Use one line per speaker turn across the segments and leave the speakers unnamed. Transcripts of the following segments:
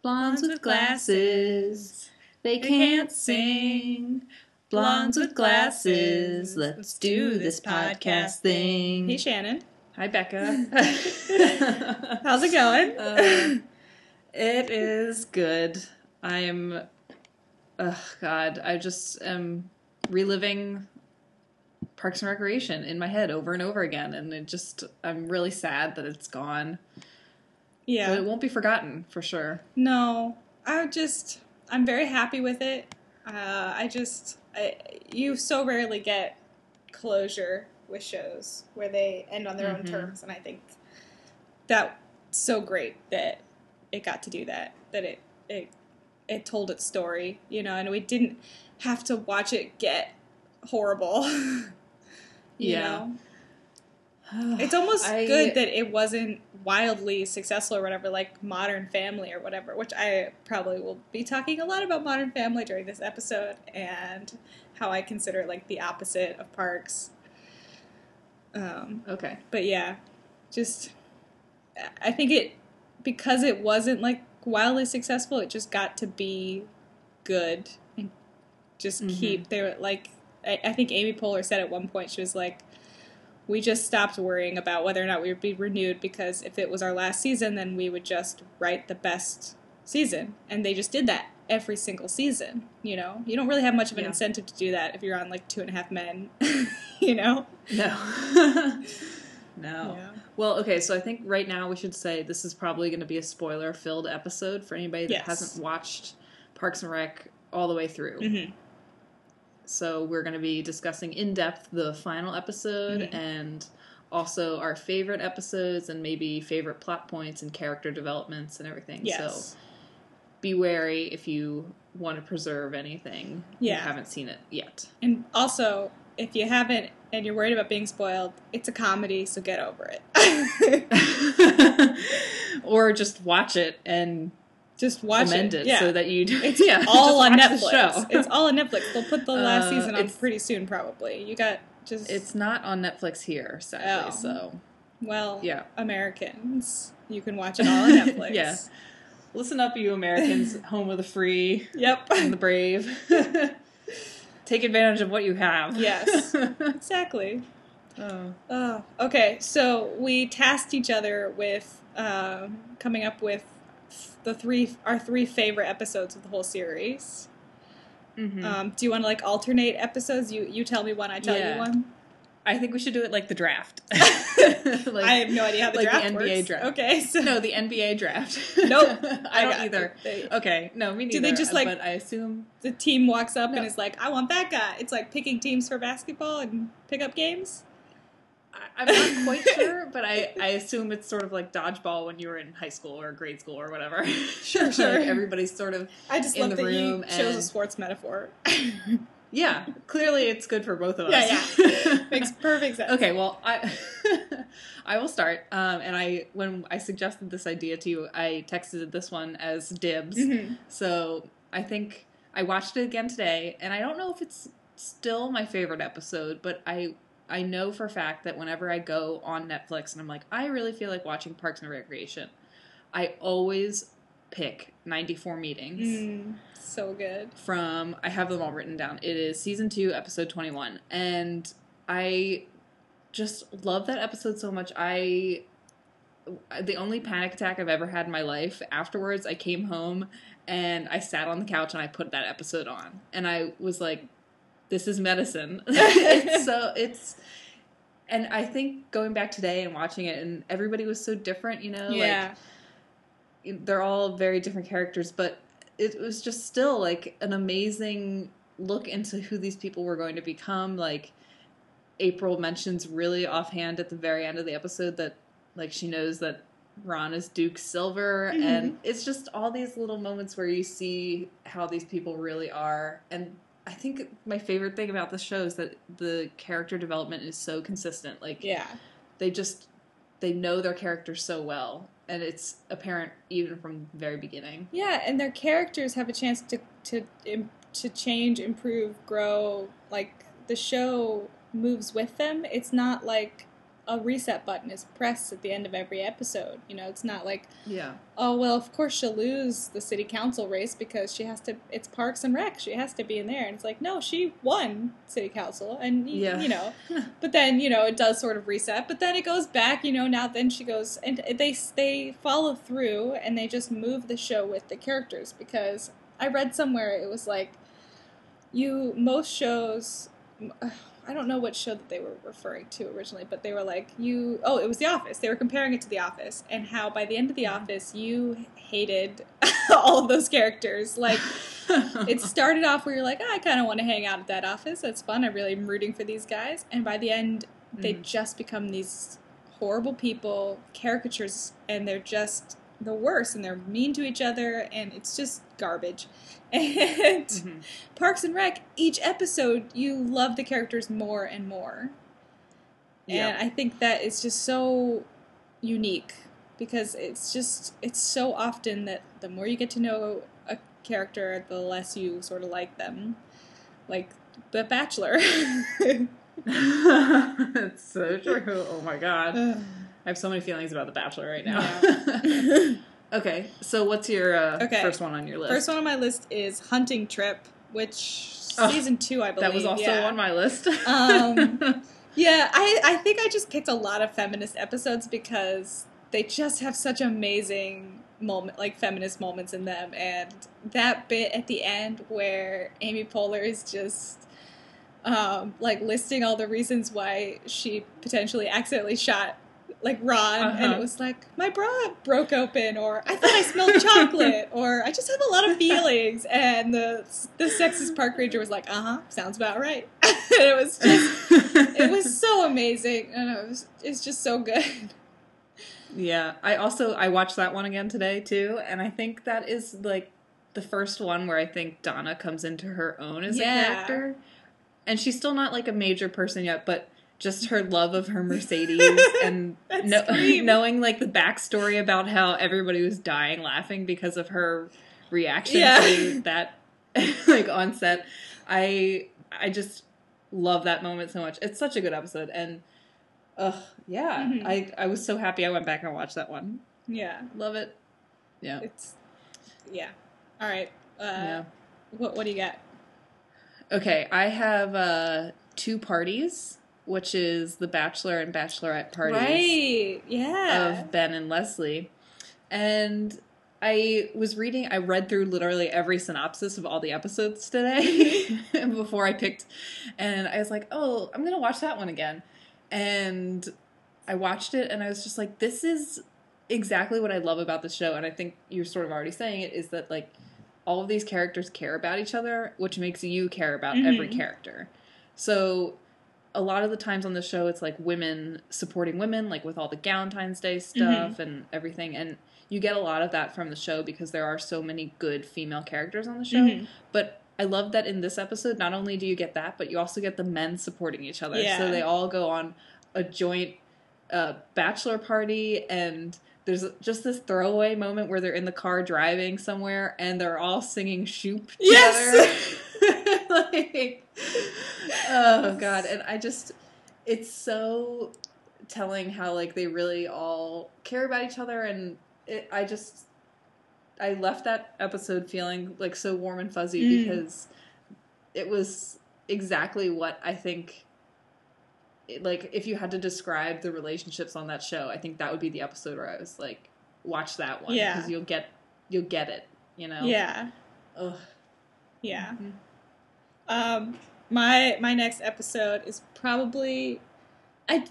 Blondes with glasses, they can't sing. Blondes with glasses, let's do this podcast thing.
Hey, Shannon.
Hi, Becca.
How's it going?
Uh, it is good. I am. Oh God, I just am reliving Parks and Recreation in my head over and over again, and it just I'm really sad that it's gone.
Yeah.
But it won't be forgotten for sure.
No, I just I'm very happy with it. Uh, I just I, you so rarely get closure with shows where they end on their own
Mhm.
terms, and I think that's so great that it got to do that. That it it it told its story, you know, and we didn't have to watch it get horrible. you
Yeah.
know, it's almost
I-
good that it wasn't wildly successful or whatever, like Modern Family or whatever, which I probably will be talking a lot about Modern Family during this episode and how I consider it like the opposite of Parks. Um,
Okay.
but yeah, just I think it because it wasn't like wildly successful, it just got to be good and just
Mhm.
keep they were like I, I think Amy Poehler said at one point she was like we just stopped worrying about whether or not we would be renewed because if it was our last season then we would just write the best season and they just did that every single season you know you don't really have much of an
Yeah.
incentive to do that if you're on like two and a half men you know
No. no.
yeah
Well, okay, so I think right now we should say this is probably going to be a spoiler filled episode for anybody that
Yes.
hasn't watched Parks and Rec all the way through.
hmm
So we're going to be discussing in depth the final episode
Mhm.
and also our favorite episodes and maybe favorite plot points and character developments and everything.
yes
So be wary if you want to preserve anything.
Yeah.
You haven't seen it yet.
And also, if you haven't and you're worried about being spoiled, it's a comedy, so get over it.
or just watch it and
Just watch
amend
it.
it,
Yeah.
so that you
it's
yeah,
all on Netflix. It's all on Netflix. They'll put the last
Uh,
season on pretty soon, probably. You got just
It's not on Netflix here, sadly.
Oh.
So
well,
yeah,
Americans. You can watch it all on Netflix.
Yeah. listen up, you Americans, home of the free
Yep.
and the brave. Take advantage of what you have.
Yes. exactly.
oh.
Oh, okay. So we tasked each other with um, coming up with the three our three favorite episodes of the whole series.
Mhm.
Um, do you want to like alternate episodes? You you tell me one, I tell
Yeah.
you one.
I think we should do it like the draft. Like-
I have no idea how the
like the NBA
works.
draft.
Okay, so
no, the NBA draft.
Nope.
I don't either.
They-
Okay, no, me neither.
Do they just, like-
But I assume
the team walks up
No.
and is like, "I want that guy." It's like picking teams for basketball and pickup games.
I, I'm not quite sure, but I, I assume it's sort of like dodgeball when you were in high school or grade school or whatever.
Sure, sure.
like everybody's sort of
I just
In
love
the
that
room
you chose a sports metaphor.
yeah. Clearly, it's good for both of us.
Yeah, yeah. Makes perfect sense.
Okay, well, I I will start. Um, and I when I suggested this idea to you, I texted this one as dibs.
Mhm.
So I think I watched it again today, and I don't know if it's still my favorite episode, but I I know for a fact that whenever I go on Netflix and I'm like, I really feel like watching Parks and Recreation, I always pick 94 meetings
Mm, so good.
from I have them all written down. It is season 2 episode 21 and I just love that episode so much. I the only panic attack I've ever had in my life. Afterwards, I came home and I sat on the couch and I put that episode on. And I was like this is medicine. it's so it's and I think going back today and watching it and everybody was so different, you know, like
yeah.
they're all very different characters, but it was just still like an amazing look into who these people were going to become. Like April mentions really offhand at the very end of the episode that like she knows that Ron is Duke Silver,
Mhm.
and it's just all these little moments where you see how these people really are. And I think my favorite thing about the show is that the character development is so consistent. Like
yeah.
they just they know their characters so well and it's apparent even from the very beginning
Yeah, and their characters have a chance to to to change, improve, grow. Like the show moves with them. It's not like a reset button is pressed at the end of every episode. You know, it's not like
Yeah.
oh well of course she'll lose the city council race because she has to it's parks and rec she has to be in there and it's like no she won city council and y-
Yeah.
you know but then you know it does sort of reset but then it goes back you know now then she goes and they they follow through and they just move the show with the characters because i read somewhere it was like you most shows I don't know what show that they were referring to originally, but they were like, you, oh, it was The Office. They were comparing it to The Office, and how by the end of The Office, you hated all of those characters. Like, it started off where you're like, oh, I kind of want to hang out at that office. That's fun. I really am rooting for these guys. And by the end, they
Mhm.
just become these horrible people, caricatures, and they're just the worst. And they're mean to each other, and it's just garbage. And
Mhm.
Parks and Rec, each episode, you love the characters more and more.
Yeah.
And I think that is just so unique because it's just, it's so often that the more you get to know a character, the less you sort of like them. Like The Bachelor.
it's so true. Oh my god. I have so many feelings about The Bachelor right now.
Yeah.
okay, so what's your uh,
Okay.
first one on your list?
First one on my list is Hunting Trip, which
Oh,
season two, I believe.
that was also
yeah.
on my list.
Um, Yeah, I, I think I just picked a lot of feminist episodes because they just have such amazing moment like feminist moments in them and that bit at the end where Amy Poehler is just um, like listing all the reasons why she potentially accidentally shot like Ron and
Uh-huh.
it was like my bra broke open or I thought I smelled chocolate or I just have a lot of feelings and the the sexist park ranger was like uh-huh sounds about right and it was just it was so amazing and it was it's just so good
Yeah, I also I watched that one again today too, and I think that is like the first one where I think Donna comes into her own as
Yeah.
a character, and she's still not like a major person yet, but just her love of her Mercedes and no, knowing like the backstory about how everybody was dying laughing because of her reaction
Yeah.
to that like on set. I I just love that moment so much. It's such a good episode and. Ugh, yeah.
Mhm.
I, I was so happy I went back and watched that one.
yeah
Love it. Yeah.
it's yeah all right uh
yeah.
what what do you got
Okay, I have uh, two parties, which is the Bachelor and Bachelorette parties
right yeah
of Ben and Leslie. And I was reading, I read through literally every synopsis of all the episodes today before I picked. And I was like, oh, I'm going to watch that one again. And I watched it and I was just like, this is exactly what I love about the show. And I think you're sort of already saying it is that, like, all of these characters care about each other, which makes you care about every
Mhm.
character. So a lot of the times on the show it's like women supporting women like with all the Galentine's Day stuff and everything and you get a lot of that from the show because there are so many good female characters on the show
Mhm.
but I love that in this episode not only do you get that but you also get the men supporting each other
Yeah.
so they all go on a joint uh, bachelor party and there's just this throwaway moment where they're in the car driving somewhere and they're all singing shoop
Yes!
together. like, oh god, and I just it's so telling how like they really all care about each other and it, I just I left that episode feeling like so warm and fuzzy
Mm.
because it was exactly what I think it- like if you had to describe the relationships on that show, I think that would be the episode where I was like watch that one
Yeah.
because you'll get you'll get it, you know.
yeah
Ugh.
yeah
Mhm.
Um, my my next episode is probably, I,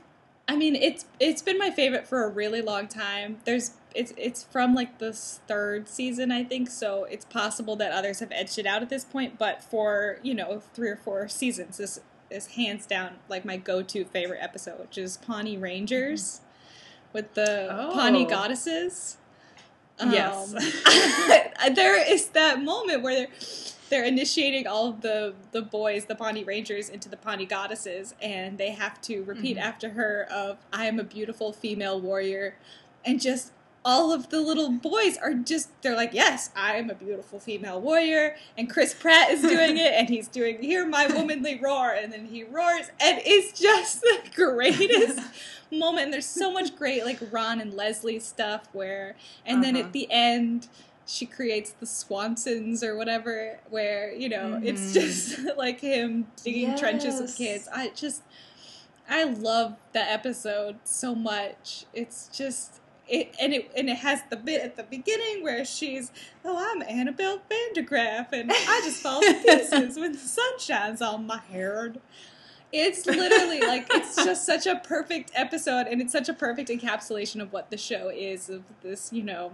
I mean it's it's been my favorite for a really long time. There's it's it's from like the third season I think, so it's possible that others have edged it out at this point. But for you know three or four seasons, this is hands down like my go to favorite episode, which is Pawnee Rangers with the
Oh.
Pawnee goddesses.
Yes.
Um, there is that moment where they're they're initiating all of the the boys, the Pawnee Rangers, into the Pawnee goddesses, and they have to repeat
Mhm.
after her of "I am a beautiful female warrior," and just all of the little boys are just they're like, Yes, I'm a beautiful female warrior and Chris Pratt is doing it and he's doing hear my womanly roar and then he roars and it's just the greatest moment and there's so much great like Ron and Leslie stuff where and then
Uh-huh.
at the end she creates the Swansons or whatever, where you know it's
Mhm.
just like him digging trenches with kids. I just, I love that episode so much. It's just it, and it and it has the bit at the beginning where she's, oh, I'm Annabelle Vandergraff, and I just fall to pieces when the sun shines on my hair. It's literally like it's just such a perfect episode, and it's such a perfect encapsulation of what the show is. Of this, you know,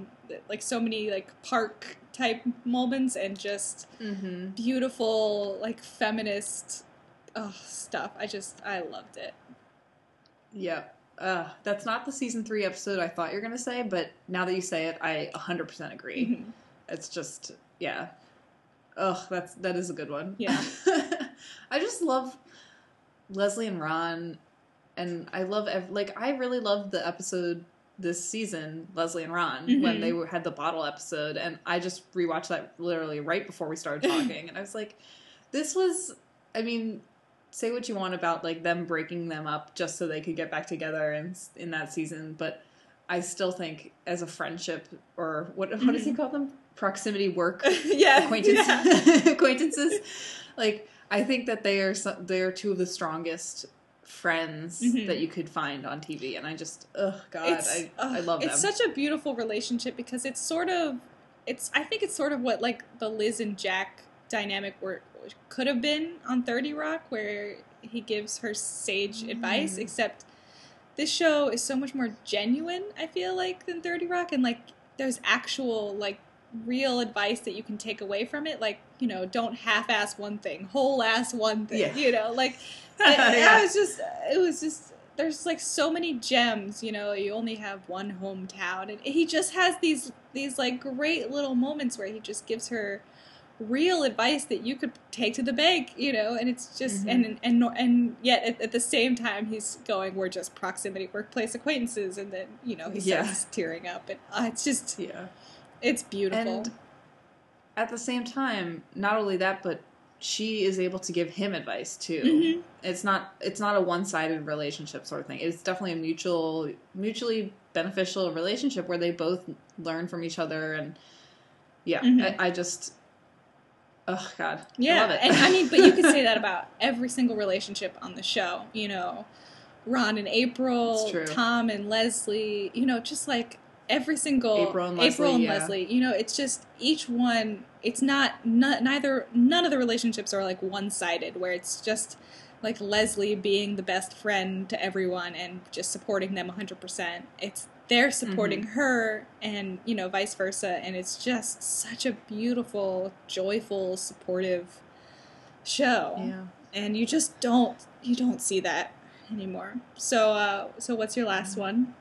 like so many like park type moments, and just
Mm-hmm.
beautiful like feminist oh, stuff. I just I loved it.
Yeah. Uh, that's not the season three episode I thought you were gonna say, but now that you say it, I 100% agree.
Mhm.
It's just, yeah. Ugh, that's that is a good one.
Yeah.
I just love Leslie and Ron, and I love ev- like I really loved the episode this season, Leslie and Ron, when
Mhm.
they were, had the bottle episode, and I just rewatched that literally right before we started talking, and I was like, this was, I mean. Say what you want about like them breaking them up just so they could get back together in in that season, but I still think as a friendship or what what does he call them proximity work
yeah,
acquaintance
yeah.
acquaintances like i think that they are so, they are two of the strongest friends
Mhm.
that you could find on tv and i just oh god
It's,
I, I love them
It's such a beautiful relationship because it's sort of, it's. I think it's sort of what like the Liz and Jack dynamic were could have been on Thirty Rock, where he gives her sage advice.
Mm.
Except this show is so much more genuine. I feel like than Thirty Rock, and like there's actual like real advice that you can take away from it. Like you know, don't half-ass one thing, whole-ass one thing.
Yeah.
You know, like it,
Yeah.
was just it was just there's like so many gems you know you only have one hometown and he just has these these like great little moments where he just gives her real advice that you could take to the bank you know and it's just
Mhm.
and and nor- and yet at, at the same time he's going we're just proximity workplace acquaintances and then you know he
Yeah.
starts tearing up and uh, it's just
yeah
it's beautiful
and at the same time not only that but she is able to give him advice too
Mhm.
it's not it's not a one-sided relationship sort of thing it's definitely a mutual mutually beneficial relationship where they both learn from each other and yeah
Mhm.
I, I just oh god I
Yeah,
love it.
and I mean, but you could say that about every single relationship on the show. You know, Ron and April. Tom and Leslie. You know, just like every single
April and
April
Leslie,
and
yeah.
Leslie. You know, it's just each one. It's not not neither. None of the relationships are like one sided, where it's just like Leslie being the best friend to everyone and just supporting them 100%. It's they're supporting
Mm-hmm.
her and, you know, vice versa. And it's just such a beautiful, joyful, supportive show.
yeah
And you just don't, you don't see that anymore. So, uh, so what's your
Mm-hmm.
last one?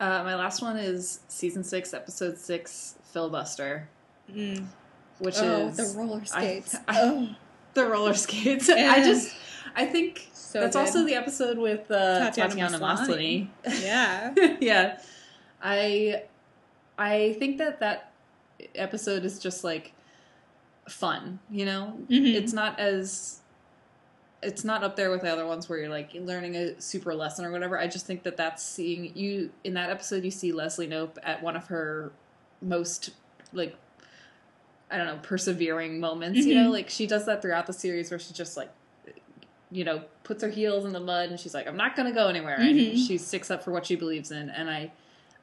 Uh, my last one is season six, episode six, filibuster,
Mm.
which
oh,
is
the roller skates.
I-
oh,
the roller skates.
Yeah.
I just, I think
so
that's
good.
also the episode with uh,
Tatiana
Tatiana,
Maslany. Yeah.
yeah, I, I think that that episode is just like fun. You know,
Mhm.
it's not as. It's not up there with the other ones where you're like learning a super lesson or whatever. I just think that that's seeing you in that episode. You see Leslie Knope at one of her most like I don't know, persevering moments, you know,
Mhm.
like she does that throughout the series where she just like you know, puts her heels in the mud and she's like, I'm not gonna go anywhere and
Mhm.
she sticks up for what she believes in and I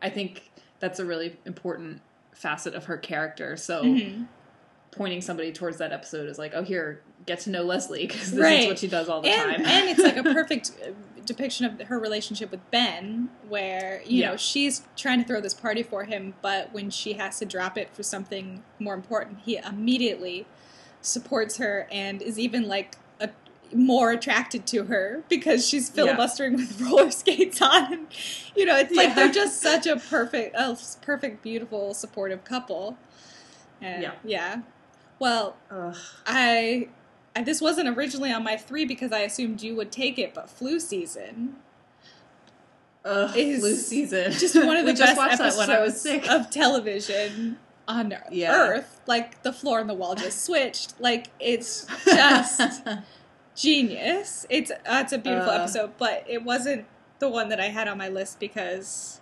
I think that's a really important facet of her character. So
Mhm.
Pointing somebody towards that episode is like, oh here, get to know Leslie because this
Right.
is what she does all the
and,
time.
and it's like a perfect uh, depiction of her relationship with Ben, where you
Yeah.
know she's trying to throw this party for him, but when she has to drop it for something more important, he immediately supports her and is even like a, more attracted to her because she's
Yeah.
filibustering with roller skates on. And, you know, it's like they're just such a perfect, a perfect, beautiful, supportive couple. And,
Yeah.
yeah. Well,
Ugh.
I, I this wasn't originally on my three because I assumed you would take it, but flu season.
Ugh,
Is
flu season.
just one of the best
just watched
episodes
that when I was sick.
of television on
Yeah.
Earth. Like the floor and the wall just switched. Like it's just genius. It's uh, it's a beautiful
Uh.
episode, but it wasn't the one that I had on my list because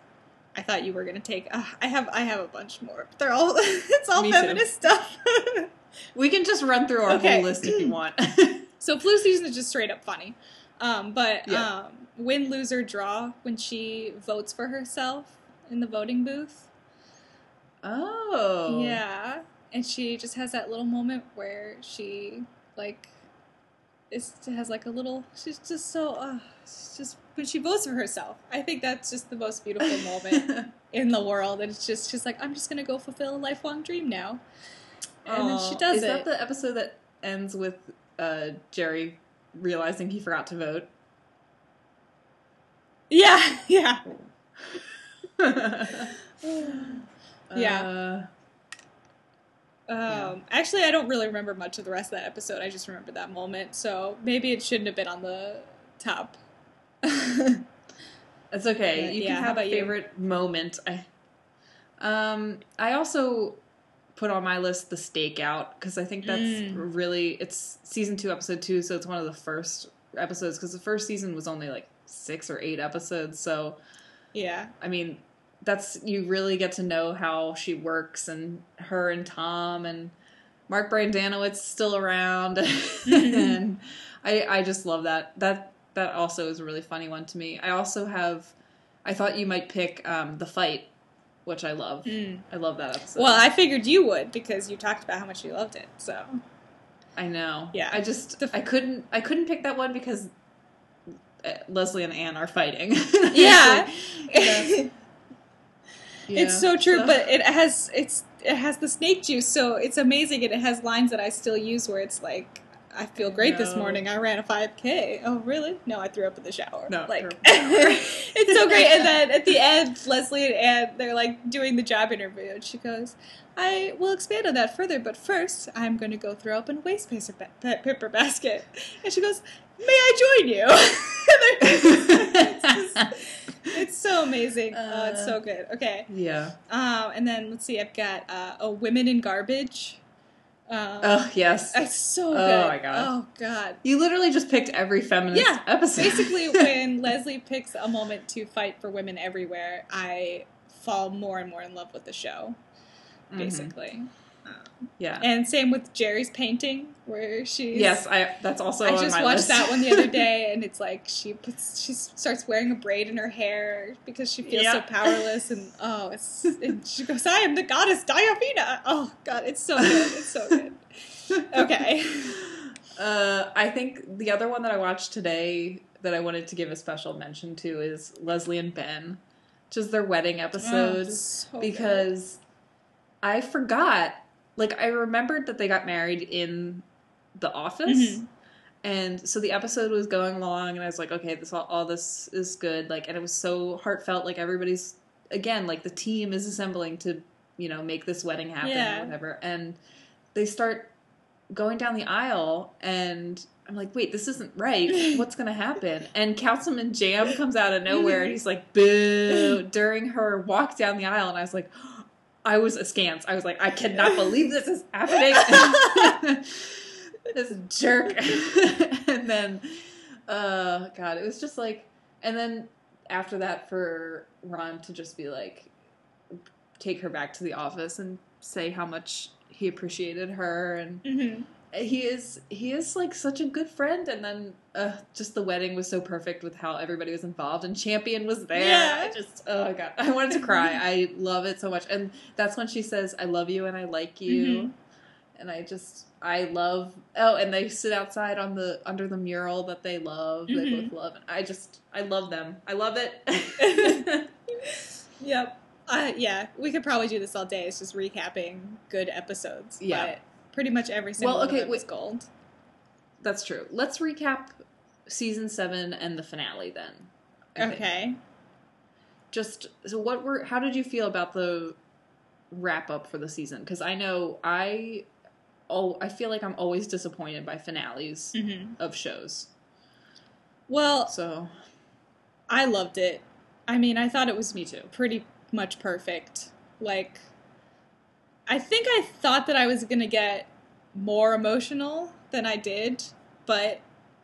I thought you were gonna take. Uh, I have I have a bunch more. They're all it's all
Me too.
feminist stuff.
We can just run through our
Okay.
whole list if you want.
so flu season is just straight up funny. Um, but
Yeah.
um, win, lose, or draw when she votes for herself in the voting booth.
oh.
Yeah, and she just has that little moment where she like is has like a little. She's just so. Uh, she's just when she votes for herself. I think that's just the most beautiful moment in the world, and it's just she's like, I'm just gonna go fulfill a lifelong dream now, and then she does
Is
it.
that the episode that ends with uh, Jerry realizing he forgot to vote?
yeah, yeah, Yeah.
Uh,
Um. Actually, I don't really remember much of the rest of that episode. I just remember that moment. So maybe it shouldn't have been on the top.
That's okay.
Yeah,
You
yeah,
can have a
about you?
favorite moment. I, um, I also put on my list the stakeout because I think that's
Mm.
really it's season two, episode two, so it's one of the first episodes because the first season was only like six or eight episodes. So
yeah.
I mean, that's you really get to know how she works and her and Tom and Mark Brendanawicz still around, and I I just love that that that also is a really funny one to me. I also have I thought you might pick um, the fight, which I love.
Mm.
I love that episode.
Well, I figured you would because you talked about how much you loved it. So
I know.
Yeah.
I just I couldn't I couldn't pick that one because uh, Leslie and Anne are fighting.
yeah,
Yeah.
it's so true. But it has it's it has the snake juice, so it's amazing, and it has lines that I still use where it's like. I feel great this morning. I ran a 5K. Oh, really? No, I threw up in the shower.
No,
like
threw up in the shower.
And then at the end, Leslie and Anne they're like doing the job interview, and she goes, "I will expand on that further, but first, I'm going to go throw up in a waste paper, ba- paper basket." And she goes, "May I join you?" It's, just- it's so amazing. oh, it's so good. Okay.
yeah.
Um, and then let's see. I've got uh, a women in garbage. Um,
Oh yes.
it's so good.
Oh, my God.
Oh god.
You literally just picked every feminist
Yeah,
episode.
Basically, when Leslie picks a moment to fight for women everywhere, I fall more and more in love with the show.
Mhm. Yeah.
and same with Jerry's painting, where she
yes, I. That's also.
I just watched
list.
that one the other day, and it's like she puts she starts wearing a braid in her hair because she feels so powerless, and oh, it's and she goes, "I am the goddess Diaphina." Oh God, it's so good, it's so good. Okay,
Uh, I think the other one that I watched today that I wanted to give a special mention to is Leslie and Ben, which is their wedding episode.
Oh, so good.
because I forgot. Like I remembered that they got married in the office.
Mhm.
And so the episode was going along and I was like, okay, this all, all this is good. Like and it was so heartfelt, like everybody's again, like the team is assembling to, you know, make this wedding happen
Yeah.
or whatever. And they start going down the aisle and I'm like, wait, this isn't right. What's gonna happen? And Councilman Jamm comes out of nowhere and he's like, boo during her walk down the aisle and I was like I was askance. I was like, I cannot believe this is happening. this jerk. and then uh God, it was just like and then after that for Ron to just be like take her back to the office and say how much he appreciated her and
Mhm.
He is he is like such a good friend and then uh, just the wedding was so perfect with how everybody was involved and champion was there
Yeah.
i just oh god i wanted to cry i love it so much and that's when she says i love you and i like you
Mhm.
and i just i love oh and they sit outside on the under the mural that they love they
Mhm.
both love and i just i love them i love it
Yep. Uh, yeah, we could probably do this all day. It's just recapping good episodes.
Yeah.
But pretty much every single
Well, okay,
is
wait.
gold.
that's true let's recap season seven and the finale then I think.
Okay.
just so what were how did you feel about the wrap up for the season because i know i oh i feel like i'm always disappointed by finales
hmm
of shows
Well,
so
I loved it. I mean, I thought it was
Me too.
pretty much perfect. Like, I think I thought that I was gonna get more emotional than I did, but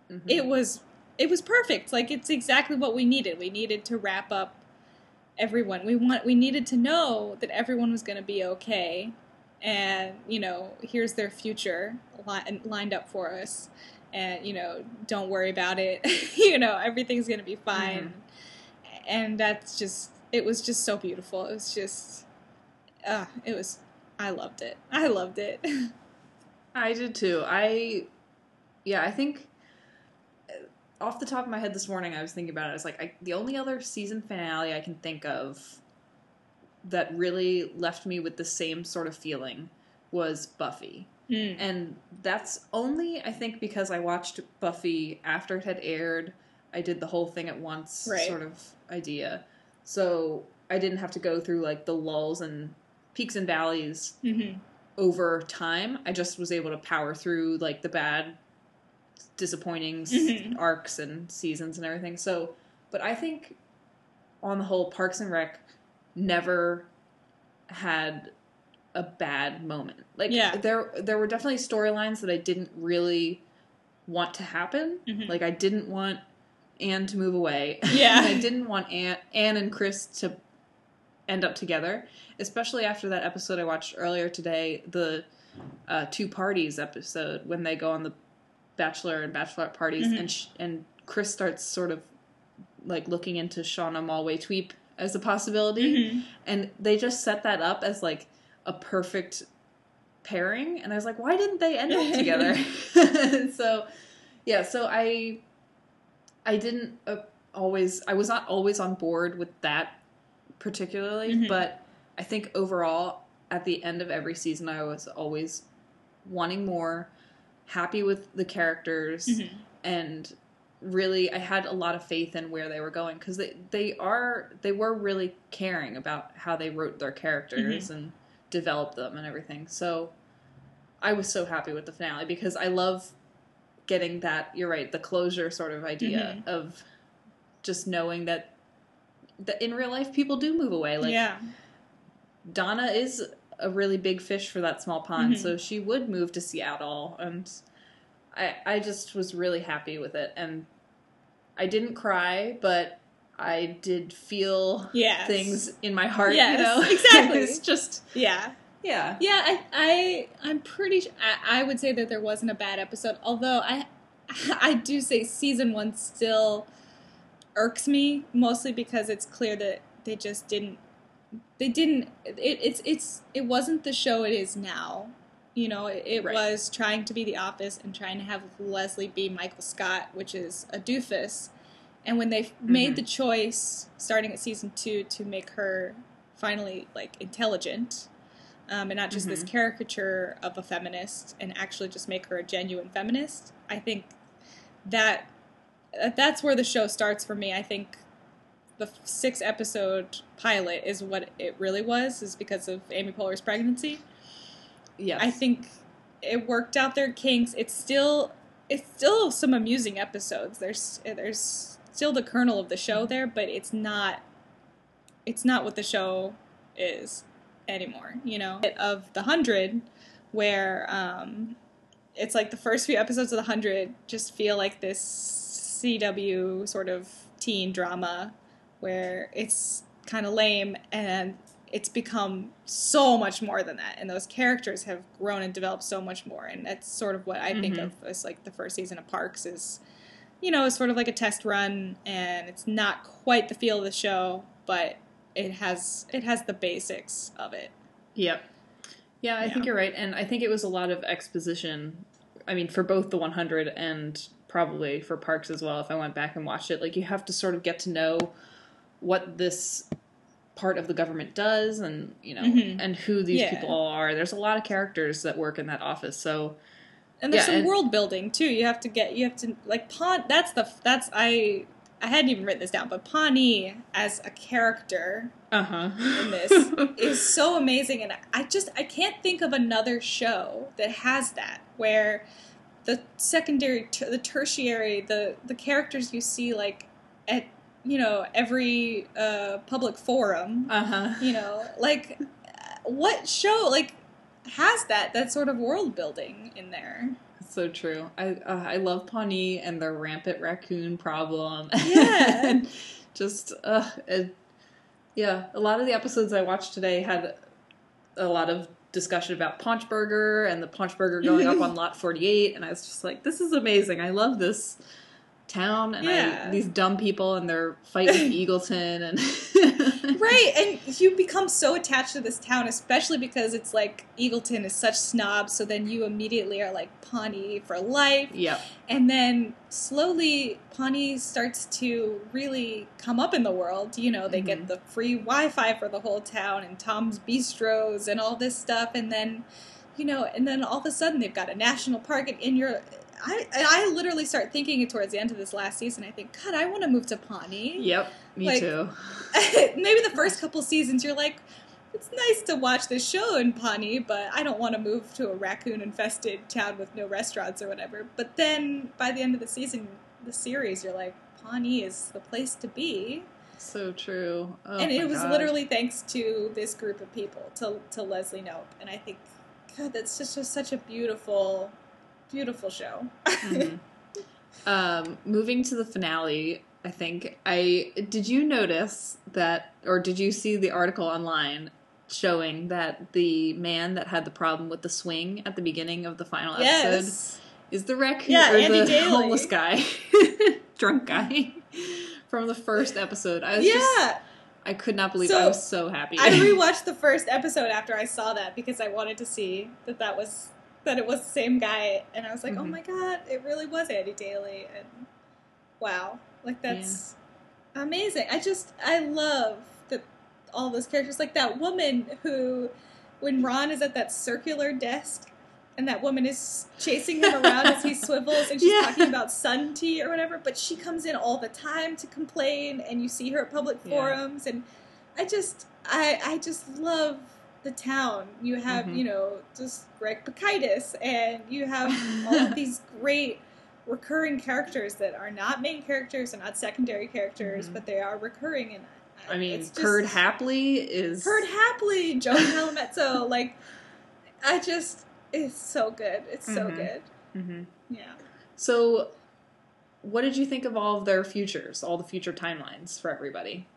Mhm.
it was it was perfect. Like, it's exactly what we needed. We needed to wrap up everyone. We want we needed to know that everyone was gonna be okay, and you know, here's their future li- lined up for us. And you know, don't worry about it. you know, everything's gonna be fine and that's just it was just so beautiful it was just uh it was i loved it i loved it
I did too. I, yeah, I think uh, off the top of my head this morning, I was thinking about it. I was like, I, the only other season finale I can think of that really left me with the same sort of feeling was Buffy.
Mm.
And that's only, I think, because I watched Buffy after it had aired. I did the whole thing at once
Right.
sort of idea. So I didn't have to go through like the lulls and peaks and valleys
hmm
over time. I just was able to power through like the bad, disappointing
Mhm.
arcs and seasons and everything. So, but I think on the whole, Parks and Rec never had a bad moment. Like
Yeah.
there there were definitely storylines that I didn't really want to happen.
Mhm.
Like I didn't want Anne to move away.
Yeah.
and I didn't want Anne, Anne and Chris to end up together, especially after that episode I watched earlier today, the uh, two parties episode when they go on the bachelor and bachelorette parties,
Mhm.
and sh- and Chris starts sort of like looking into Shauna Malwae-Tweep as a possibility,
Mhm.
and they just set that up as like a perfect pairing, and I was like, why didn't they end up together? so yeah, so I I didn't uh, always I was not always on board with that particularly,
Mhm.
but I think overall at the end of every season I was always wanting more, happy with the characters
Mhm.
and really I had a lot of faith in where they were going because they they are they were really caring about how they wrote their characters and developed them and everything. So I was so happy with the finale because I love getting that you're right the closure sort of idea of just knowing that that in real life people do move away like
yeah
Donna is a really big fish for that small pond,
Mhm.
so she would move to Seattle, and I I just was really happy with it, and I didn't cry, but I did feel
Yes.
things in my heart.
Yes,
you know,
exactly.
it's just
yeah
yeah,
Yeah, I, I, I'm pretty. Sure, I, I would say that there wasn't a bad episode. Although I, I do say season one still irks me mostly because it's clear that they just didn't. They didn't. It, it's it's it wasn't the show it is now. You know, it, it
Right.
was trying to be The Office and trying to have Leslie be Michael Scott, which is a doofus. And when they made
Mhm.
the choice, starting at season two, to make her finally like intelligent, um, and not just this
Mhm.
caricature of a feminist, and actually just make her a genuine feminist, I think that that's where the show starts for me. I think the six episode pilot is what it really was, is because of Amy Poehler's pregnancy.
yes.
I think it worked out their kinks. It's still it's still some amusing episodes. There's there's still the kernel of the show there, but it's not it's not what the show is anymore. You know, of the hundred, where um, it's like the first few episodes of the hundred just feel like this CW sort of teen drama where it's kind of lame and it's become so much more than that and those characters have grown and developed so much more and that's sort of what i think
Mhm.
of as like the first season of parks is you know sort of like a test run and it's not quite the feel of the show but it has it has the basics of it
Yep. Yeah, I
Yeah.
think you're right, and I think it was a lot of exposition. I mean, for both the 100 and probably for Parks as well. If I went back and watched it, like you have to sort of get to know what this part of the government does, and you know,
Mhm.
and who these
Yeah.
people are. There's a lot of characters that work in that office, so
and there's
Yeah,
some
and-
world building too you have to get you have to like pawn that's the that's i i hadn't even written this down but pawnee as a character
uh huh.
in this is so amazing and i just i can't think of another show that has that where the secondary ter- the tertiary the the characters you see like at you know, every uh, public forum.
Uh huh.
You know, like what show like has that that sort of world building in there?
So true. I uh, I love Pawnee and their rampant raccoon problem.
Yeah.
and just uh, it, yeah. A lot of the episodes I watched today had a lot of discussion about Paunch Burger and the Paunch Burger going up on Lot Forty Eight, and I was just like, this is amazing. I love this town and
Yeah.
I, these dumb people and their fight with Eagleton and
right and you become so attached to this town especially because it's like eagleton is such snobs so then you immediately are like pawnee for life
Yep.
and then slowly pawnee starts to really come up in the world you know they
Mhm.
get the free wi-fi for the whole town and tom's bistros and all this stuff and then you know and then all of a sudden they've got a national park and in your I, I literally start thinking towards the end of this last season. I think, God, I want to move to Pawnee.
Yep. Me
Like-
too.
maybe the first couple seasons you're like it's nice to watch this show in Pawnee, but I don't want to move to a raccoon infested town with no restaurants or whatever. But then by the end of the season, the series, you're like, Pawnee is the place to be.
So true. Oh
and it was
God.
literally thanks to this group of people, to, to Leslie Knope. And I think, God, that's just, just such a beautiful, beautiful show.
Mhm. um, moving to the finale, I think I did. You notice that, or did you see the article online showing that the man that had the problem with the swing at the beginning of the final episode is the raccoon
Yeah,
or
Andy
the
Daly.
homeless guy, drunk guy from the first episode? I was just,
Yeah.
I could not believe.
So,
I was so happy.
I rewatched the first episode after I saw that because I wanted to see that that was that it was the same guy, and I was like, oh
Mhm.
my god, it really was Andy Daly, and wow, like that's amazing. I just I love that all those characters, like that woman who, when Ron is at that circular desk. And that woman is chasing him around as he swivels, and she's
Yeah.
talking about sun tea or whatever. But she comes in all the time to complain, and you see her at public
Yeah.
forums, and I just I I just love the town. You have
Mhm.
you know just Greg Pikitis, and you have all of these great recurring characters that are not main characters and not secondary characters,
Mhm.
but they are recurring. And
I mean,
it's just-
Perd Hapley is
Perd Hapley, Joan Calamezzo, like I just it's so good. It's so
Mhm.
good.
hmm
Yeah.
So, what did you think of all of their futures, all the future timelines for everybody?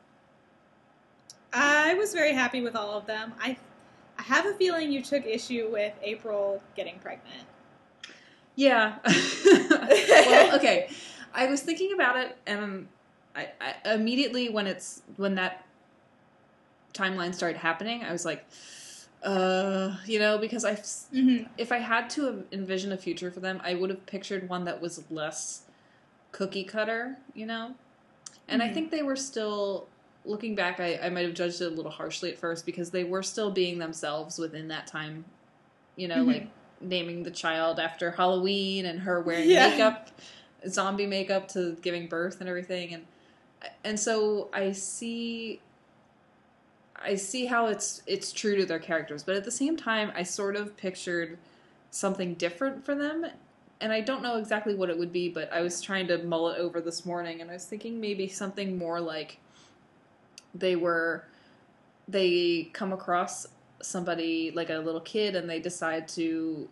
I was very happy with all of them. I I have a feeling you took issue with April getting pregnant.
Yeah. well, okay. I was thinking about it, and I, I immediately when it's when that timeline started happening, I was like, uh, you know, because I
Mm-hmm.
if I had to envision a future for them, I would have pictured one that was less cookie cutter, you know? And I
Mhm.
think they were still, looking back, I, I might have judged it a little harshly at first because they were still being themselves within that time, you know,
Mhm.
like naming the child after Halloween and her wearing
Yeah.
makeup, zombie makeup to giving birth and everything. And, and so I see I see how it's it's true to their characters, but at the same time, I sort of pictured something different for them, and I don't know exactly what it would be. But I was trying to mull it over this morning, and I was thinking maybe something more like they were they come across somebody like a little kid, and they decide to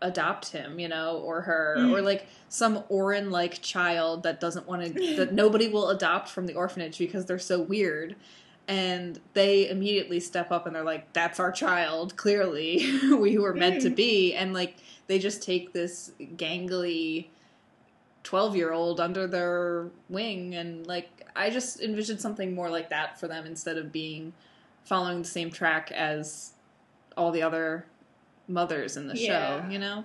adopt him, you know, or her,
Mm.
or like some Orin like child that doesn't want to that nobody will adopt from the orphanage because they're so weird and they immediately step up and they're like that's our child clearly we were meant to
Mm.
be and like they just take this gangly 12 year old under their wing and like i just envisioned something more like that for them instead of being following the same track as all the other mothers in the
Yeah.
show you know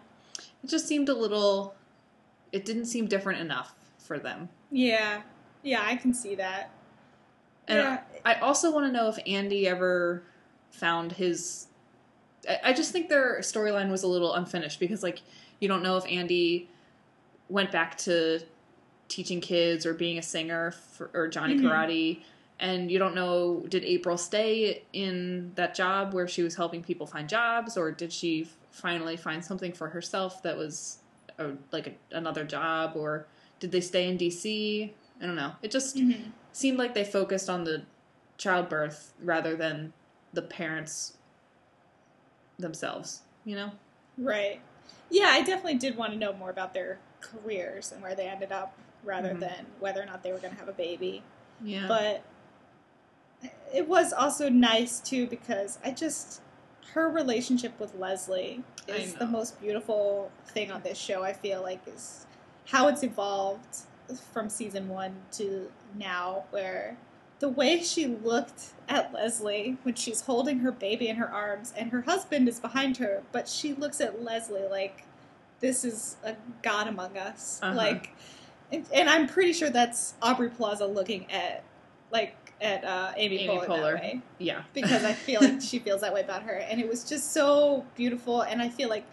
it just seemed a little it didn't seem different enough for them
Yeah. Yeah, I can see that.
and
yeah.
I also want to know if Andy ever found his. I- I just think their storyline was a little unfinished because, like, you don't know if Andy went back to teaching kids or being a singer for, or Johnny
Mhm.
Karate, and you don't know did April stay in that job where she was helping people find jobs, or did she finally find something for herself that was a, like a, another job, or did they stay in DC? I don't know. It just
Mhm.
seemed like they focused on the childbirth rather than the parents themselves. You know?
Right. Yeah, I definitely did want to know more about their careers and where they ended up rather
Mhm.
than whether or not they were going to have a baby.
Yeah.
But it was also nice too because I just her relationship with Leslie is the most beautiful thing on this show. I feel like is how it's evolved from season one to now, where the way she looked at Leslie when she's holding her baby in her arms and her husband is behind her, but she looks at Leslie like this is a god among us.
Uh-huh.
Like, and, and I'm pretty sure that's Aubrey Plaza looking at like at uh, Amy,
Amy
Poehler,
Poehler.
way
yeah.
because I feel like she feels that way about her, and it was just so beautiful. And I feel like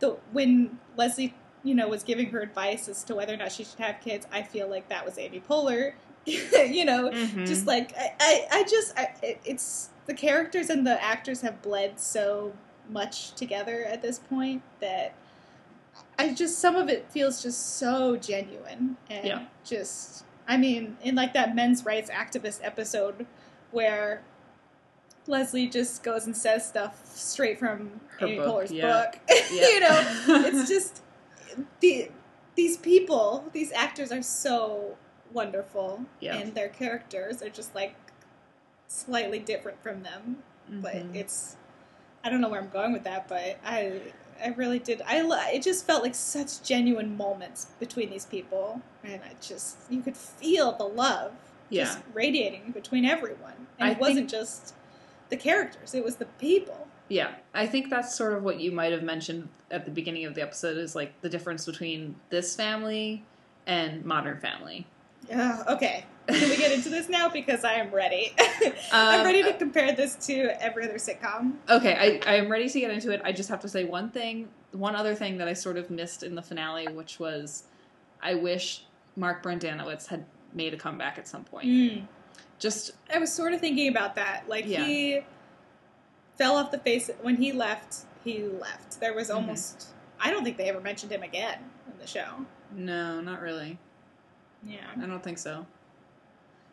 the when Leslie, you know, was giving her advice as to whether or not she should have kids, I feel like that was Amy Poehler. you know,
Mhm.
just like I, I, I just I, it, it's the characters and the actors have bled so much together at this point that I just some of it feels just so genuine and
Yeah.
just I mean in like that men's rights activist episode where Leslie just goes and says stuff straight from
Her
Amy
book,
Poehler's
yeah.
book.
Yeah.
you know, it's just the these people, these actors are so wonderful,
Yeah.
and their characters are just like slightly different from them. But
Mhm.
it's I don't know where I'm going with that, but I I really did. I it just felt like such genuine moments between these people, and I just you could feel the love just
yeah.
radiating between everyone, and
I
it wasn't
think-
just the characters; it was the people.
Yeah, I think that's sort of what you might have mentioned at the beginning of the episode is like the difference between this family and Modern Family.
Uh, okay, can we get into this now? Because I am ready. I'm
Um,
ready to compare this to every other sitcom.
Okay, I, I am ready to get into it. I just have to say one thing, one other thing that I sort of missed in the finale, which was I wish Mark Brendanawicz had made a comeback at some point.
Mm.
Just
I was sort of thinking about that. Like
Yeah.
he fell off the face when he left. He left. There was
Mhm.
almost. I don't think they ever mentioned him again in the show.
no, not really.
Yeah.
I don't think so.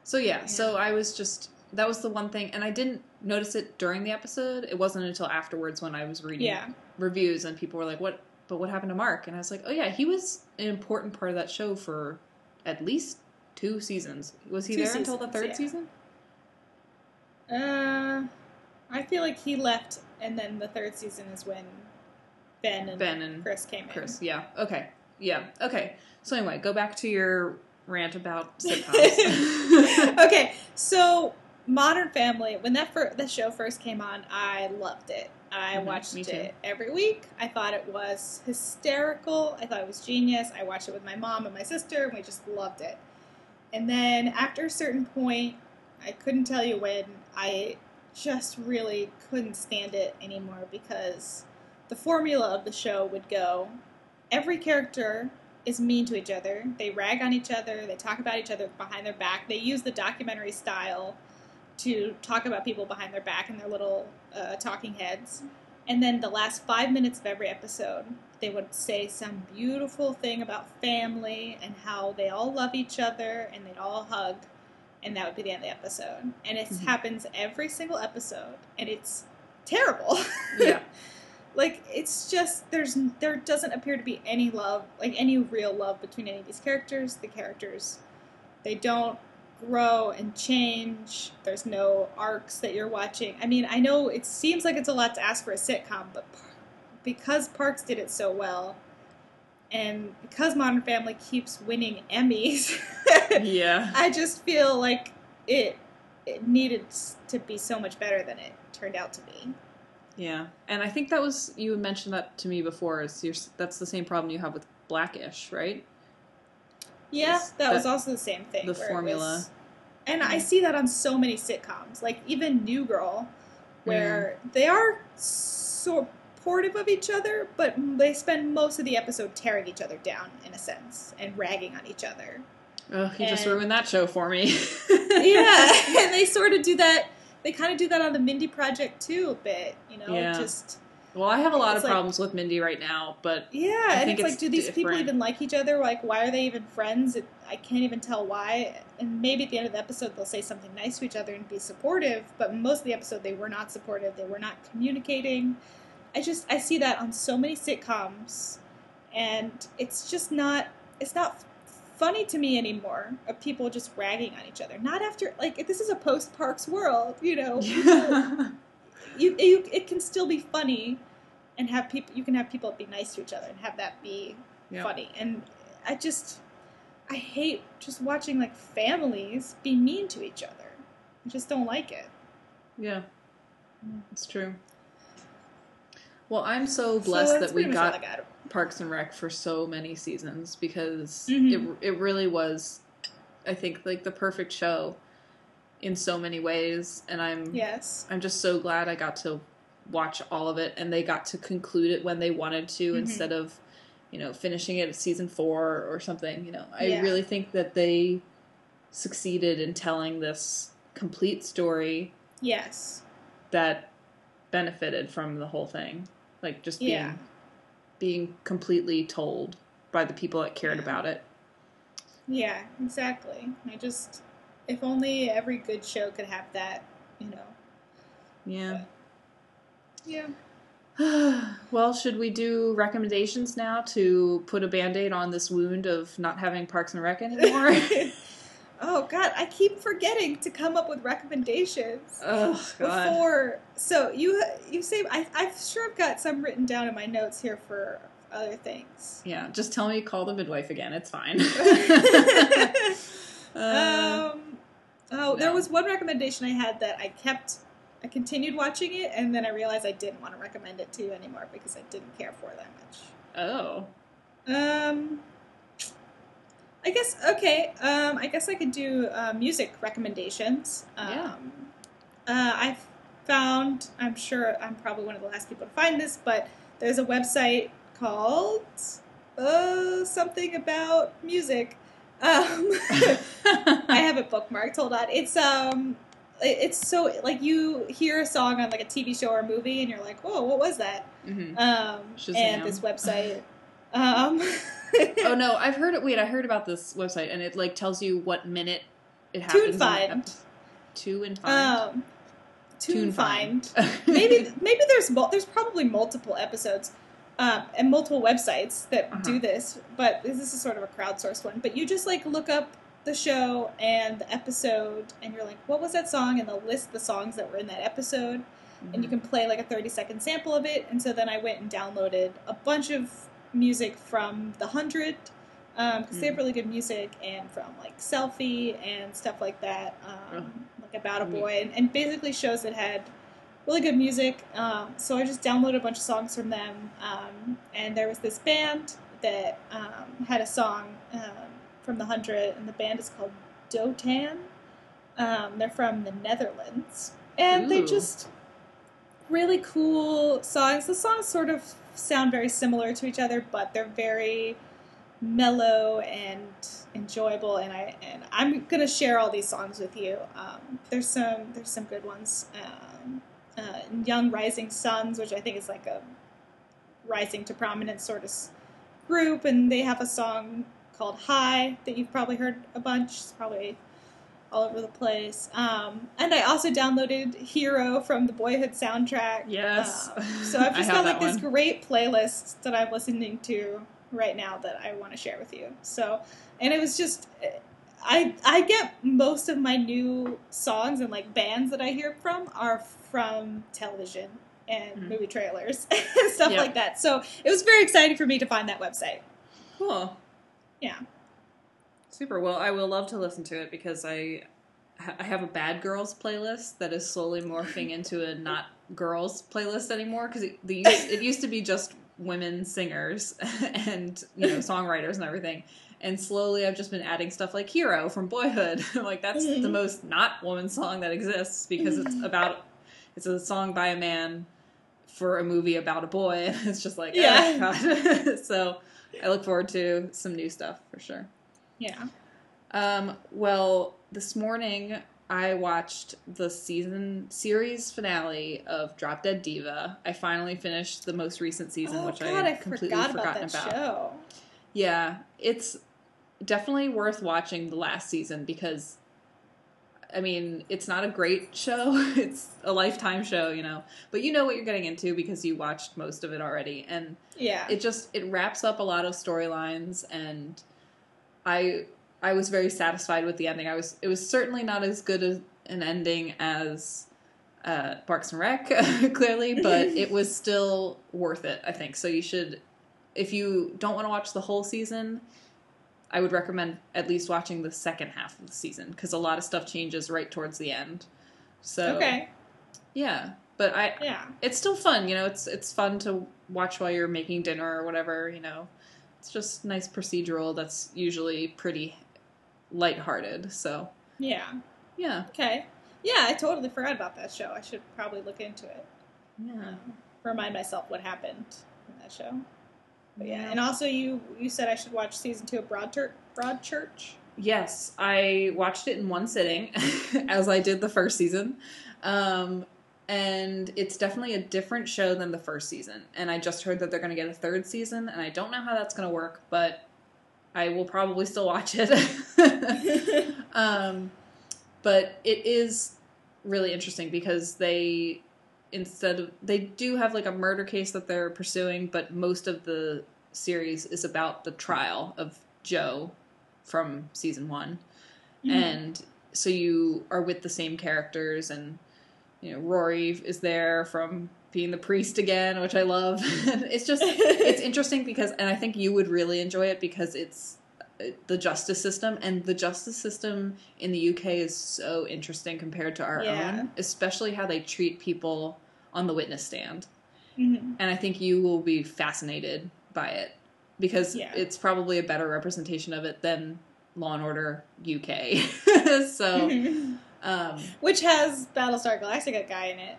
So yeah, so I was just that was the one thing, and I didn't notice it during the episode. It wasn't until afterwards when I was reading
Yeah.
reviews and people were like, "What? But what happened to Mark?" And I was like, "Oh yeah, he was an important part of that show for at least two seasons. Was he
Two
there until the third
yeah.
season?"
Uh, I feel like he left, and then the third season is when Ben and,
Ben and
Chris came in.
Chris, yeah, okay, yeah, okay. So anyway, go back to your rant about sitcoms.
okay, so Modern Family, when that fir- the show first came on, I loved it. I
Mhm,
watched it every week. I thought it was hysterical. I thought it was genius. I watched it with my mom and my sister, and we just loved it. And then after a certain point, I couldn't tell you when, I just really couldn't stand it anymore because the formula of the show would go every character is mean to each other. They rag on each other. They talk about each other behind their back. They use the documentary style to talk about people behind their back and their little uh, talking heads. And then the last five minutes of every episode, they would say some beautiful thing about family and how they all love each other and they'd all hug. And that would be the end of the episode. And it
Mhm.
happens every single episode. And it's terrible.
yeah,
like it's just there's there doesn't appear to be any love like any real love between any of these characters. The characters they don't grow and change. There's no arcs that you're watching. I mean i know it seems like it's a lot to ask for a sitcom but because parks did it so well and because modern family keeps winning emmys
yeah.
i just feel like it it needed to be so much better than it turned out to be
Yeah, and I think that was you mentioned that to me before. Is your, that's the same problem you have with Blackish, right?
Yeah,
Is
that, was also the same thing.
the formula?
was- and I mm-hmm. see that on so many sitcoms, like even New Girl, where they are supportive of each other, but they spend most of the episode tearing each other down, in a sense, and ragging on each other.
Oh, you just ruined that show for me.
yeah, and they sort of do that. They kind of do that on the Mindy Project too, a bit. You know,
Yeah.
just
Well, I have a lot of
like-
problems with Mindy right now, but
Yeah,
I
and
think
it's,
it's
like, do these people even like each other? Like, why are they even friends? It, I can't even tell why. And maybe at the end of the episode, they'll say something nice to each other and be supportive. But most of the episode, they were not supportive. They were not communicating. I just I see that on so many sitcoms, and it's just not it's not funny to me anymore of people just ragging on each other. Not after like this is a post Parks world, you know. you, you it can still be funny and have people you can have people be nice to each other and have that be
Yeah.
funny and i just i hate just watching like families be mean to each other i just don't like it
yeah, mm. it's true. Well, I'm so blessed
so
that we
pretty much all
got
got.
Parks and Rec for so many seasons because
Mhm.
it it really was, I think, like the perfect show in so many ways, and I'm
yes
I'm just so glad I got to watch all of it, and they got to conclude it when they wanted to
Mhm.
instead of, you know, finishing it at season four or something. You know, I
Yeah.
really think that they succeeded in telling this complete story
yes
that benefited from the whole thing, like just being
Yeah.
Being completely told by the people that cared
Yeah.
about it.
yeah exactly i just if only every good show could have that you know
Yeah.
yeah
well, should we do recommendations now to put a band-aid on this wound of not having Parks and Rec anymore?
oh god i keep forgetting to come up with recommendations
oh god.
before so you you say I, i'm sure i've got some written down in my notes here for other things
Yeah, just tell me call the midwife again. It's fine. Uh,
um oh there was one recommendation i had that i kept i continued watching it and then i realized i didn't want to recommend it to you anymore because i didn't care for it that much
oh.
um i guess okay um i guess i could do uh, music recommendations um
Yeah.
uh, i've found i'm sure i'm probably one of the last people to find this but there's a website called uh something about music um I have it bookmarked. Hold on. It's um, it's so like you hear a song on like a TV show or a movie, and you're like, "Whoa, what was that?"
Mhm.
Um,
Shazam.
and this website. Um,
Oh no, I've heard it. Wait, I heard about this website, and it like tells you what minute it happens. the
Find.
Two and find.
um, Tunefind. Find. maybe maybe there's mul- there's probably multiple episodes um, and multiple websites that
Uh-huh.
do this, but this is sort of a crowdsourced one. But you just like look up the show and the episode, and you're like, what was that song? And they'll list the songs that were in that episode, and you can play like a 30 second sample of it. And so then I went and downloaded a bunch of music from The Hundred because they have
Mm.
really good music, and from like Selfie and stuff like that, um,
Really?
like About a Boy, and, and basically shows that had really good music. Um, so I just downloaded a bunch of songs from them, um, and there was this band that um, had a song um, from The Hundred, and the band is called Dotan. Um, they're from the Netherlands, and they just really cool songs. The songs sort of sound very similar to each other, but they're very mellow and enjoyable. And I and I'm gonna share all these songs with you. Um, there's some there's some good ones. Um, uh, Young Rising Sons, which I think is like a rising to prominence sort of group, and they have a song called High that you've probably heard a bunch. It's probably all over the place. Um, and I also downloaded Hero from the Boyhood soundtrack.
Yes.
Um, so I've just got like this
one.
great playlist that I'm listening to right now that I want to share with you. So, and it was just, I I get most of my new songs and like bands that I hear from are from television and
Mhm.
movie trailers and stuff
Yep.
like that. So it was very exciting for me to find that website.
Cool.
Yeah.
Super. Well, I will love to listen to it because I I have a bad girls playlist that is slowly morphing into a not girls playlist anymore because it, it used to be just women singers and you know songwriters and everything. And slowly, I've just been adding stuff like "Hero" from Boyhood. like that's the
Mhm.
most not woman song that exists because it's about it's a song by a man for a movie about a boy, and it's just like
Yeah.
oh so I look forward to some new stuff for sure.
Yeah.
Um, well, this morning I watched the season series finale of Drop Dead Diva. I finally finished the most recent season,
oh
which
God,
I
I
had completely
forgot about
forgotten about.
show.
Yeah, it's definitely worth watching the last season because I mean, it's not a great show. It's a lifetime show, you know. But you know what you're getting into because you watched most of it already and
Yeah.
it just it wraps up a lot of storylines and I I was very satisfied with the ending. I was it was certainly not as good as an ending as uh, Parks and Rec, clearly, but it was still worth it. I think so. You should, if you don't want to watch the whole season, I would recommend at least watching the second half of the season because a lot of stuff changes right towards the end. So
okay.
yeah, but I
Yeah.
it's still fun. You know, it's it's fun to watch while you're making dinner or whatever. You know, it's just nice procedural that's usually pretty lighthearted. So
Yeah.
yeah,
Okay. Yeah, I totally forgot about that show. I should probably look into it.
yeah.
Remind myself what happened in that show. But yeah,
Yeah.
and also you you said I should watch season two of Broad Tur- Broadchurch.
Yes, I watched it in one sitting, as I did the first season. Um, and it's definitely a different show than the first season. And I just heard that they're going to get a third season, and I don't know how that's going to work, but I will probably still watch it. um, but it is really interesting because they instead of they do have like a murder case that they're pursuing, but most of the series is about the trial of Joe from season one,
Mhm.
and so you are with the same characters, and you know Rory is there from being the priest again, which I love. it's just it's interesting because, and I think you would really enjoy it because it's uh, the justice system, and the justice system in the UK is so interesting compared to our
Yeah.
own, especially how they treat people on the witness stand.
Mhm.
And I think you will be fascinated by it because
Yeah.
it's probably a better representation of it than Law and Order UK. so, um,
Which has Battlestar Galactica guy in it,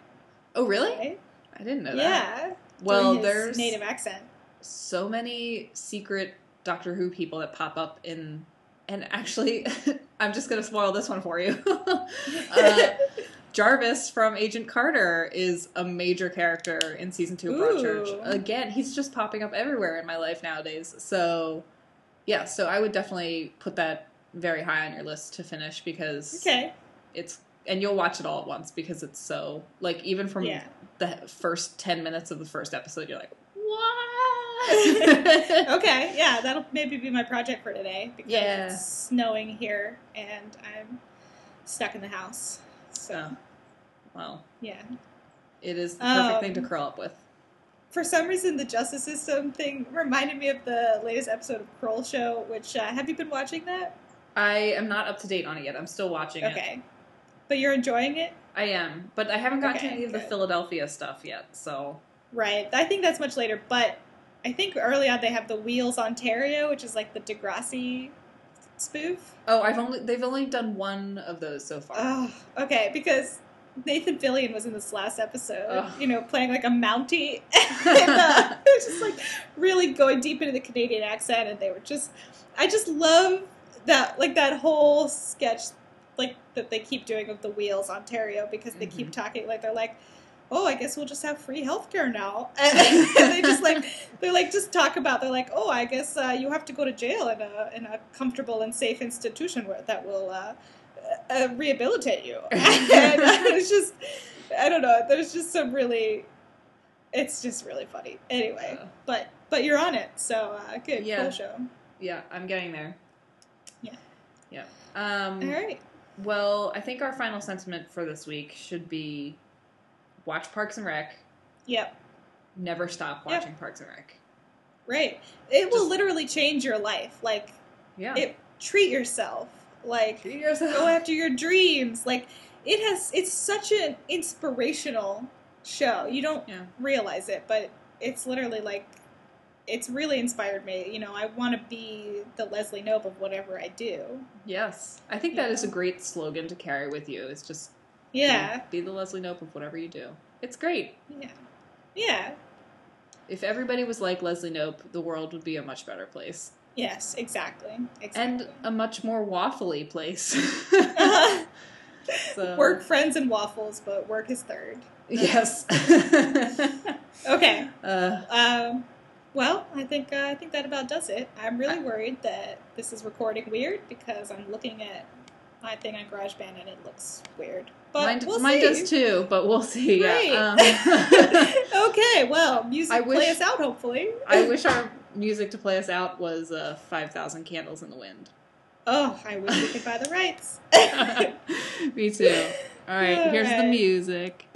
oh really?
right?
I didn't know that.
Yeah.
Well, there's
native accent.
so many secret Doctor Who people that pop up in, and actually, I'm just gonna spoil this one for you. uh, Jarvis from Agent Carter is a major character in season two of Broadchurch.
Ooh.
Again, he's just popping up everywhere in my life nowadays. So, yeah, so I would definitely put that very high on your list to finish because
Okay.
It's and you'll watch it all at once because it's so like even from
Yeah.
the first 10 minutes of the first episode you're like what
okay, yeah, that'll maybe be my project for today because
Yeah.
it's snowing here and I'm stuck in the house. So,
so well
yeah.
it is the perfect
Um,
thing to curl up with
For some reason, the justice system thing reminded me of the latest episode of Kroll Show, which, uh, have you been watching that?
i am not up to date on it yet i'm still watching it
Okay. But you're enjoying it?
i am but i haven't gotten to any of the philadelphia stuff yet so
Right. I think that's much later, but I think early on they have the Wheels Ontario, which is like the Degrassi spoof.
oh i've only they've only done one of those so far
Oh, okay, because Nathan Fillion was in this last episode, you know, playing like a Mountie. and, uh, it was just like really going deep into the Canadian accent, and they were just, I just love that, like that whole sketch, like that they keep doing of the Wheels Ontario because they keep talking like they're like, oh, I guess we'll just have free healthcare now, and, they just like they're like just talk about they're like, oh, I guess uh, you have to go to jail in a in a comfortable and safe institution where that will. Uh, uh, rehabilitate you. and it's just, I don't know. There's just some really, it's just really funny. Anyway,
Uh.
but but you're on it, so uh, good.
Yeah.
Cool show.
yeah i'm getting there
Yeah.
yeah um
All right.
Well, I think our final sentiment for this week should be watch Parks and Rec.
Yep.
Never stop
Yep.
watching Parks and Rec.
Right. It will literally change your life. Like,
Yeah.
it treat yourself. Like,
Treat yourself.
go after your dreams. Like, it has. It's such an inspirational show. You don't
Yeah.
realize it, but it's literally like it's really inspired me. You know, I want to be the Leslie Knope of whatever I do.
Yes. I think that is a great slogan to carry with you. It's just
Yeah,
be the Leslie Knope of whatever you do. It's great.
yeah, yeah.
If everybody was like Leslie Knope, the world would be a much better place.
Yes, exactly,
And a much more waffly place.
Uh-huh.
So,
Work, friends, and waffles, but work is third.
Yes.
Okay.
uh,
Um, well, I think uh, I think that about does it. I'm really worried that this is recording weird because I'm looking at my thing on GarageBand and it looks weird. But
mine
we'll
mine does too, but we'll see.
Great.
Yeah. Um,
okay, well, music
I
play
wish-
us out, hopefully.
I wish our music to play us out was uh, 5,000 Candles in the Wind.
Oh, I wish we could buy the rights.
Me too. All right, here's the
Alright.
music.